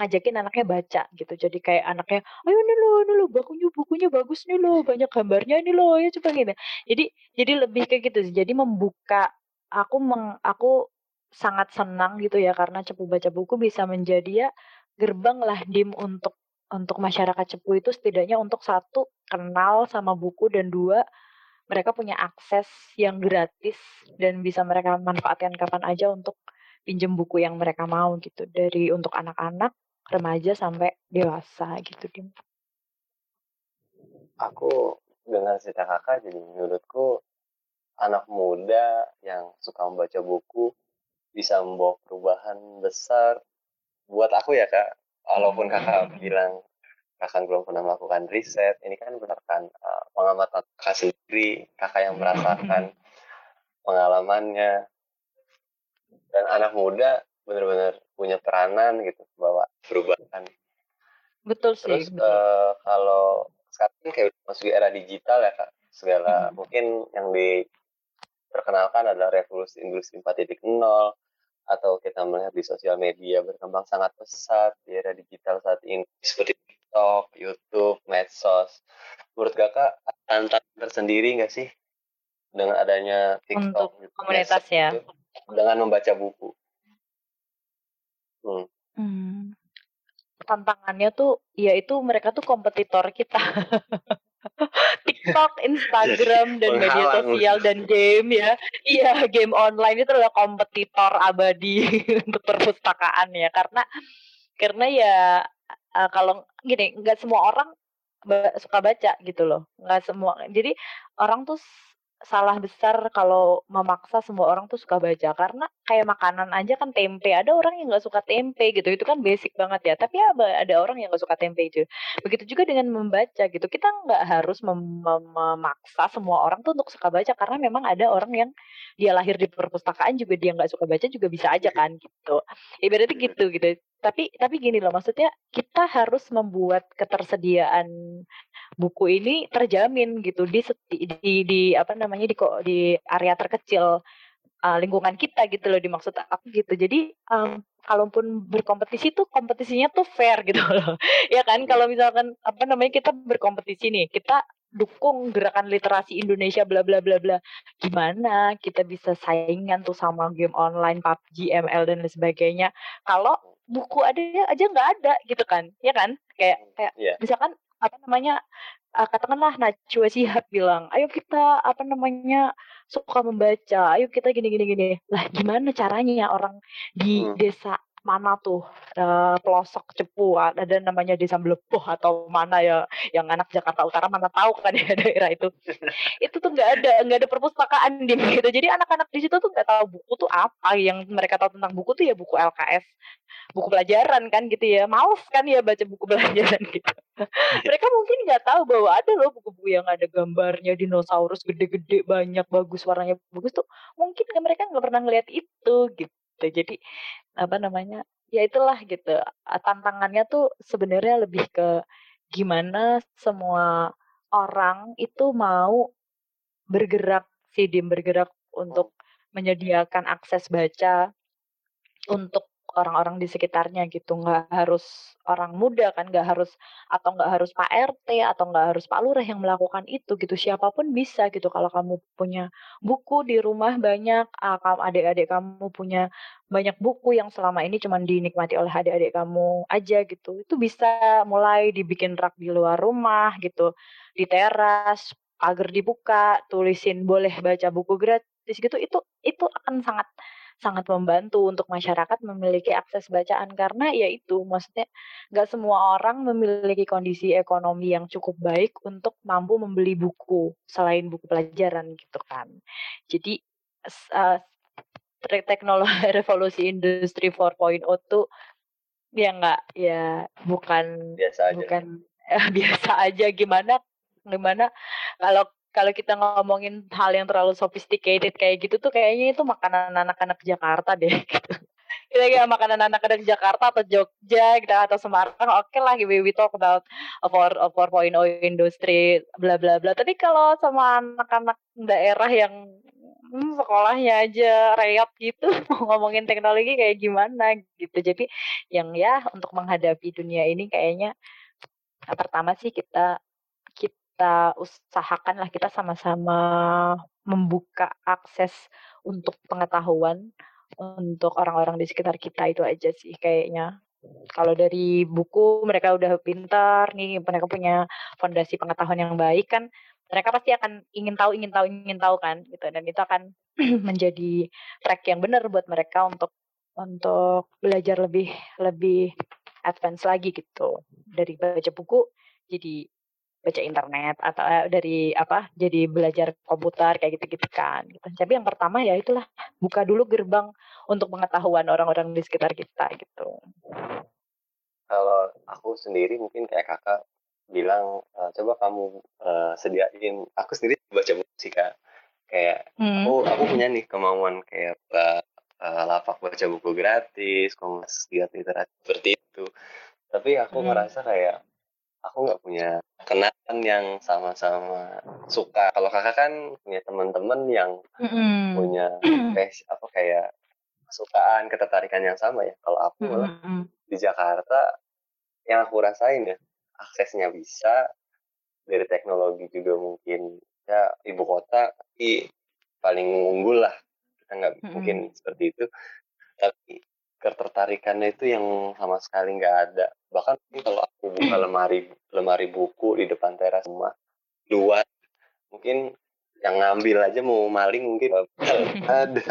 ngajakin anaknya baca gitu. Jadi kayak anaknya, ayo nih lo, nih lo, bukunya bukunya bagus nih lo, banyak gambarnya nih lo, ya coba gitu. Jadi jadi lebih kayak gitu. Jadi membuka aku meng, aku sangat senang gitu ya karena Cepu baca buku bisa menjadi ya gerbang lah dim untuk untuk masyarakat Cepu itu setidaknya untuk satu kenal sama buku dan dua mereka punya akses yang gratis dan bisa mereka manfaatkan kapan aja untuk pinjem buku yang mereka mau gitu dari untuk anak-anak remaja sampai dewasa gitu dim. Aku dengan cerita kakak jadi menurutku anak muda yang suka membaca buku bisa membawa perubahan besar buat aku ya kak. Walaupun kakak bilang kakak belum pernah melakukan riset ini kan berdasarkan uh, pengamatan kakak sendiri kakak yang merasakan pengalamannya. Dan anak muda benar-benar punya peranan gitu bawa perubahan. Betul sih terus betul. Uh, kalau sekarang kayak masuk era digital ya kak segala hmm. mungkin yang di terkenalkan adalah revolusi industri 4.0 atau kita melihat di sosial media berkembang sangat pesat di era digital saat ini seperti TikTok, YouTube, medsos. Menurut kakak tantangan tersendiri nggak sih dengan adanya TikTok, Untuk komunitas ya, gitu, dengan membaca buku? Hmm. Hmm. tantangannya tuh ya itu mereka tuh kompetitor kita. TikTok, Instagram dan media sosial dan game ya. Iya, game online itu adalah kompetitor abadi untuk perpustakaan ya. Karena karena ya uh, kalau gini nggak semua orang suka baca gitu loh. Nggak semua jadi orang tuh salah besar kalau memaksa semua orang tuh suka baca. Karena kayak makanan aja kan tempe. Ada orang yang nggak suka tempe gitu. Itu kan basic banget ya. Tapi ya ada orang yang nggak suka tempe itu. Begitu juga dengan membaca gitu. Kita nggak harus mem memaksa semua orang tuh untuk suka baca. Karena memang ada orang yang dia lahir di perpustakaan juga dia nggak suka baca juga bisa aja kan gitu. Ibaratnya gitu gitu tapi tapi gini loh maksudnya kita harus membuat ketersediaan buku ini terjamin gitu di di, di apa namanya di di area terkecil uh, lingkungan kita gitu loh dimaksud aku gitu. Jadi um, kalaupun berkompetisi tuh kompetisinya tuh fair gitu loh ya kan? Kalau misalkan apa namanya kita berkompetisi nih kita dukung gerakan literasi Indonesia bla bla bla bla gimana kita bisa saingan tuh sama game online PUBG ML dan lain sebagainya? Kalau buku ada aja nggak ada gitu kan ya kan kayak kayak yeah. misalkan apa namanya uh, katakanlah Najwa Shihab bilang ayo kita apa namanya suka membaca ayo kita gini gini gini lah gimana caranya orang di hmm. desa mana tuh uh, pelosok cepu ada namanya desa Bleboh atau mana ya yang anak Jakarta Utara mana tahu kan ya daerah itu. Itu tuh nggak ada nggak ada perpustakaan di gitu. Jadi anak-anak di situ tuh nggak tahu buku tuh apa yang mereka tahu tentang buku tuh ya buku LKS buku pelajaran kan gitu ya. Males kan ya baca buku pelajaran gitu. Mereka mungkin nggak tahu bahwa ada loh buku-buku yang ada gambarnya dinosaurus gede-gede banyak bagus warnanya bagus tuh. Mungkin mereka nggak pernah ngeliat itu gitu jadi apa namanya ya itulah gitu. Tantangannya tuh sebenarnya lebih ke gimana semua orang itu mau bergerak sih bergerak untuk menyediakan akses baca untuk orang-orang di sekitarnya gitu. Nggak harus orang muda kan nggak harus atau nggak harus Pak RT atau nggak harus Pak Lurah yang melakukan itu gitu. Siapa pun bisa gitu kalau kamu punya buku di rumah banyak adik-adik kamu punya banyak buku yang selama ini cuma dinikmati oleh adik-adik kamu aja gitu. Itu bisa mulai dibikin rak di luar rumah gitu di teras agar dibuka tulisin boleh baca buku gratis gitu. Itu itu akan sangat sangat membantu untuk masyarakat memiliki akses bacaan. Karena ya itu maksudnya nggak semua orang memiliki kondisi ekonomi yang cukup baik untuk mampu membeli buku selain buku pelajaran gitu kan. Jadi uh, teknologi revolusi industri 4.0 tuh ya nggak ya bukan biasa aja. bukan eh, biasa aja. Gimana gimana kalau kalau kita ngomongin hal yang terlalu sophisticated kayak gitu tuh kayaknya itu makanan anak-anak Jakarta deh gitu. Kita kayak makanan anak-anak Jakarta atau Jogja gitu atau Semarang oke okay lah we, talk about a 4 a 4.0 industry bla bla bla. Tapi kalau sama anak-anak daerah yang hmm, sekolahnya aja reot gitu ngomongin teknologi kayak gimana gitu. Jadi yang ya untuk menghadapi dunia ini kayaknya pertama sih kita kita usahakan lah kita sama-sama membuka akses untuk pengetahuan untuk orang-orang di sekitar kita itu aja sih kayaknya. Kalau dari buku mereka udah pintar nih, mereka punya fondasi pengetahuan yang baik kan, mereka pasti akan ingin tahu, ingin tahu, ingin tahu kan gitu dan itu akan menjadi track yang benar buat mereka untuk untuk belajar lebih lebih advance lagi gitu. Dari baca buku jadi baca internet atau eh, dari apa jadi belajar komputer kayak gitu-gitu kan gitu. Tapi yang pertama ya itulah buka dulu gerbang untuk pengetahuan orang-orang di sekitar kita gitu. Kalau aku sendiri mungkin kayak kakak bilang e, coba kamu uh, sediain aku sendiri baca buku sih kak kayak hmm. aku aku punya nih kemauan kayak uh, uh, lapak baca buku gratis kongres lihat literasi seperti itu tapi aku hmm. ngerasa kayak aku nggak punya kenalan yang sama-sama suka. Kalau kakak kan punya teman-teman yang mm-hmm. punya face apa kayak kesukaan, ketertarikan yang sama ya. Kalau aku malah mm-hmm. di Jakarta yang aku rasain ya aksesnya bisa dari teknologi juga mungkin ya ibu kota tapi paling unggul lah kita nggak mm-hmm. mungkin seperti itu tapi ketertarikannya itu yang sama sekali nggak ada. Bahkan kalau aku buka lemari lemari buku di depan teras rumah luar mungkin yang ngambil aja mau maling mungkin ada.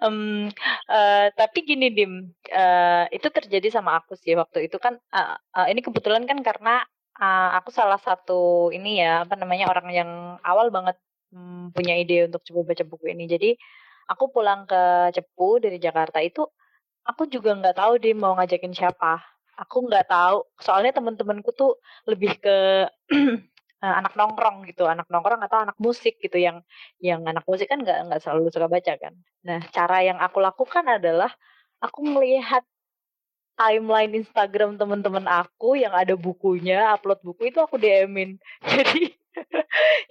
Um, uh, tapi gini dim uh, itu terjadi sama aku sih waktu itu kan uh, uh, ini kebetulan kan karena uh, aku salah satu ini ya apa namanya orang yang awal banget um, punya ide untuk coba baca buku ini. Jadi aku pulang ke Cepu dari Jakarta itu aku juga nggak tahu dia mau ngajakin siapa aku nggak tahu soalnya teman-temanku tuh lebih ke uh, anak nongkrong gitu, anak nongkrong atau anak musik gitu yang yang anak musik kan nggak nggak selalu suka baca kan. Nah, cara yang aku lakukan adalah aku melihat timeline Instagram teman-teman aku yang ada bukunya, upload buku itu aku DM-in. Jadi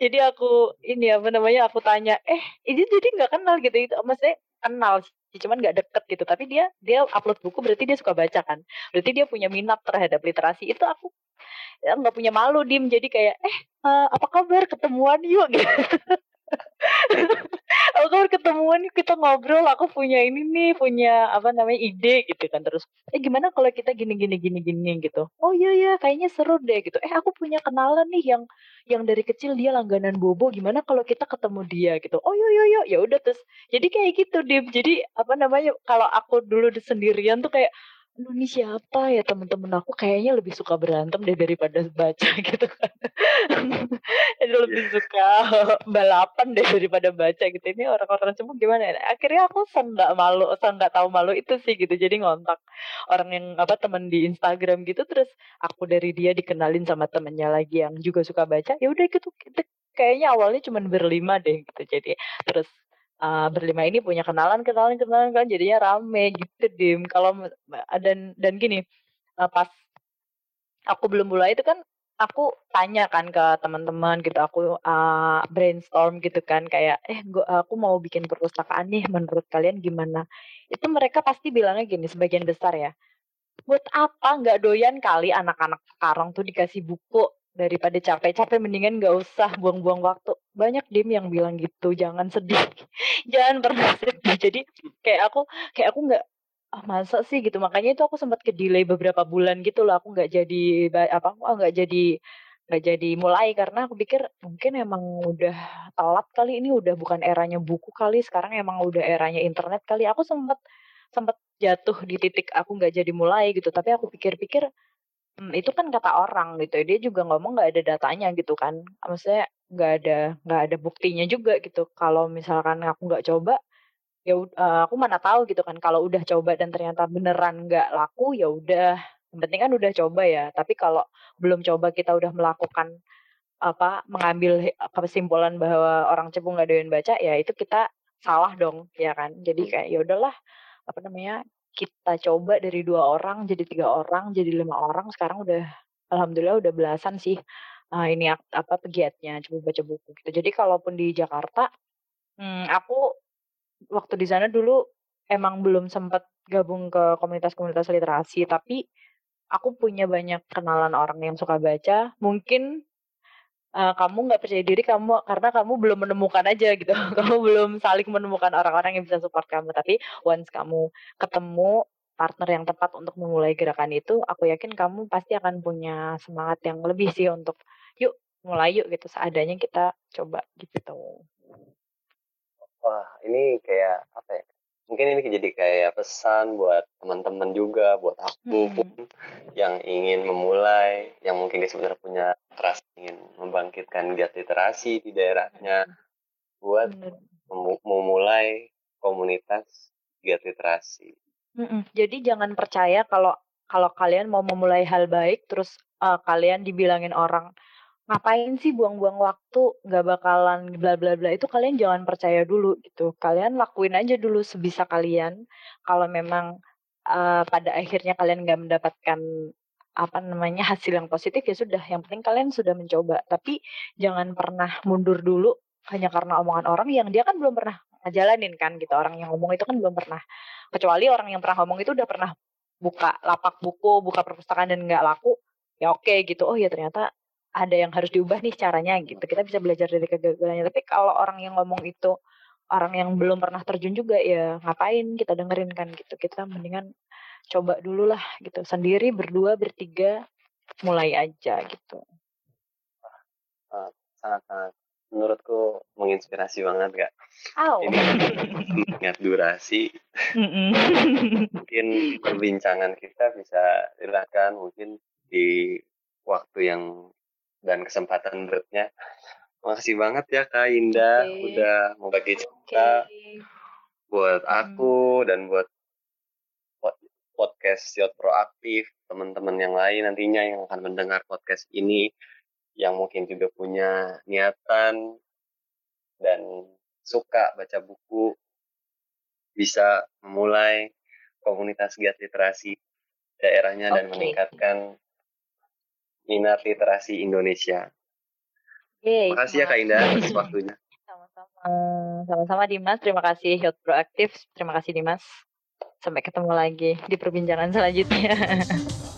jadi aku ini apa namanya aku tanya, "Eh, ini jadi nggak kenal gitu itu." Maksudnya kenal sih, cuman nggak deket gitu. Tapi dia dia upload buku berarti dia suka baca kan. Berarti dia punya minat terhadap literasi. Itu aku ya nggak punya malu dim jadi kayak eh uh, apa kabar ketemuan yuk gitu apa kabar ketemuan kita ngobrol aku punya ini nih punya apa namanya ide gitu kan terus eh gimana kalau kita gini gini gini gini? gitu. Oh iya iya kayaknya seru deh gitu. Eh aku punya kenalan nih yang yang dari kecil dia langganan bobo gimana kalau kita ketemu dia? gitu. Oh iya iya iya. Ya udah terus jadi kayak gitu dim. Jadi apa namanya kalau aku dulu sendirian tuh kayak ini siapa ya temen-temen aku kayaknya lebih suka berantem deh daripada baca gitu kan. Jadi lebih iya. suka balapan deh daripada baca gitu. Ini orang-orang cuma gimana ya? Akhirnya aku nggak malu, nggak tahu malu itu sih gitu. Jadi ngontak orang yang apa temen di Instagram gitu terus aku dari dia dikenalin sama temennya lagi yang juga suka baca. Ya udah gitu, gitu kayaknya awalnya cuma berlima deh gitu. Jadi terus uh, berlima ini punya kenalan kenalan kenalan kan jadinya rame gitu dim. Kalau dan dan gini uh, pas aku belum mulai itu kan aku tanya kan ke teman-teman gitu aku uh, brainstorm gitu kan kayak eh gua aku mau bikin perpustakaan nih menurut kalian gimana? Itu mereka pasti bilangnya gini sebagian besar ya buat apa nggak doyan kali anak-anak sekarang tuh dikasih buku daripada capek-capek mendingan nggak usah buang-buang waktu. Banyak dim yang bilang gitu jangan sedih. Jangan pernah sedih. Jadi kayak aku kayak aku nggak ah masa sih? Gitu. Makanya itu aku sempat ke delay beberapa bulan gitu loh. Aku nggak jadi apa aku nggak jadi nggak jadi mulai. Karena aku pikir mungkin emang udah telat kali ini udah bukan eranya buku kali. Sekarang emang udah eranya internet kali. Aku sempat sempat jatuh di titik aku nggak jadi mulai gitu. Tapi aku pikir-pikir Hmm, itu kan kata orang gitu, dia juga ngomong nggak ada datanya gitu kan, maksudnya nggak ada nggak ada buktinya juga gitu. Kalau misalkan aku nggak coba, ya uh, aku mana tahu gitu kan, kalau udah coba dan ternyata beneran nggak laku, ya udah, yang penting kan udah coba ya. Tapi kalau belum coba kita udah melakukan, apa, mengambil kesimpulan bahwa orang cepu nggak doyan baca, ya itu kita salah dong, ya kan. Jadi kayak ya udahlah, apa namanya, kita coba dari dua orang jadi tiga orang jadi lima orang sekarang udah alhamdulillah udah belasan sih uh, ini apa pegiatnya coba baca buku gitu. Jadi kalaupun di Jakarta hmm, aku waktu di sana dulu emang belum sempat gabung ke komunitas-komunitas literasi tapi aku punya banyak kenalan orang yang suka baca. Mungkin uh, kamu nggak percaya diri kamu karena kamu belum menemukan aja gitu. Kamu belum saling menemukan orang-orang yang bisa support kamu. Tapi once kamu ketemu partner yang tepat untuk memulai gerakan itu aku yakin kamu pasti akan punya semangat yang lebih sih untuk yuk mulai yuk gitu. Seadanya kita coba gitu. Wah ini kayak apa ya mungkin ini jadi kayak pesan buat teman-teman juga buat aku hmm. pun yang ingin memulai yang mungkin dia sebenarnya punya rasa ingin membangkitkan giat literasi di daerahnya buat mem memulai komunitas giat literasi. Hmm. Jadi jangan percaya kalau kalau kalian mau memulai hal baik terus uh, kalian dibilangin orang ngapain sih buang-buang waktu? Nggak bakalan bla bla bla. Itu kalian jangan percaya dulu gitu. Kalian lakuin aja dulu sebisa kalian. Kalau memang uh, pada akhirnya kalian nggak mendapatkan apa namanya hasil yang positif ya sudah. Yang penting kalian sudah mencoba. Tapi jangan pernah mundur dulu hanya karena omongan orang yang dia kan belum pernah ngejalanin kan gitu. Orang yang ngomong itu kan belum pernah. Kecuali orang yang pernah ngomong itu udah pernah buka lapak buku buka perpustakaan dan nggak laku ya oke okay, gitu. Oh ya ternyata ada yang harus diubah nih caranya gitu. Kita bisa belajar dari kegagalannya. Tapi kalau orang yang ngomong itu orang yang belum pernah terjun juga ya ngapain kita dengerin kan gitu kita mendingan coba dulu lah gitu sendiri berdua bertiga mulai aja gitu sangat-sangat menurutku menginspirasi banget kak oh. ini ingat durasi mungkin perbincangan kita bisa silakan mungkin di waktu yang dan kesempatan berikutnya Makasih banget ya Kak Indah okay. udah mau bagi cerita okay. buat aku hmm. dan buat podcast Siot Proaktif, teman-teman yang lain nantinya yang akan mendengar podcast ini yang mungkin juga punya niatan dan suka baca buku bisa memulai komunitas giat literasi daerahnya okay. dan meningkatkan minat literasi Indonesia. Terima kasih ya Kak Indah atas waktunya. Sama-sama. Sama-sama Dimas. Terima kasih Health Proaktif. Terima kasih Dimas. Sampai ketemu lagi di perbincangan selanjutnya.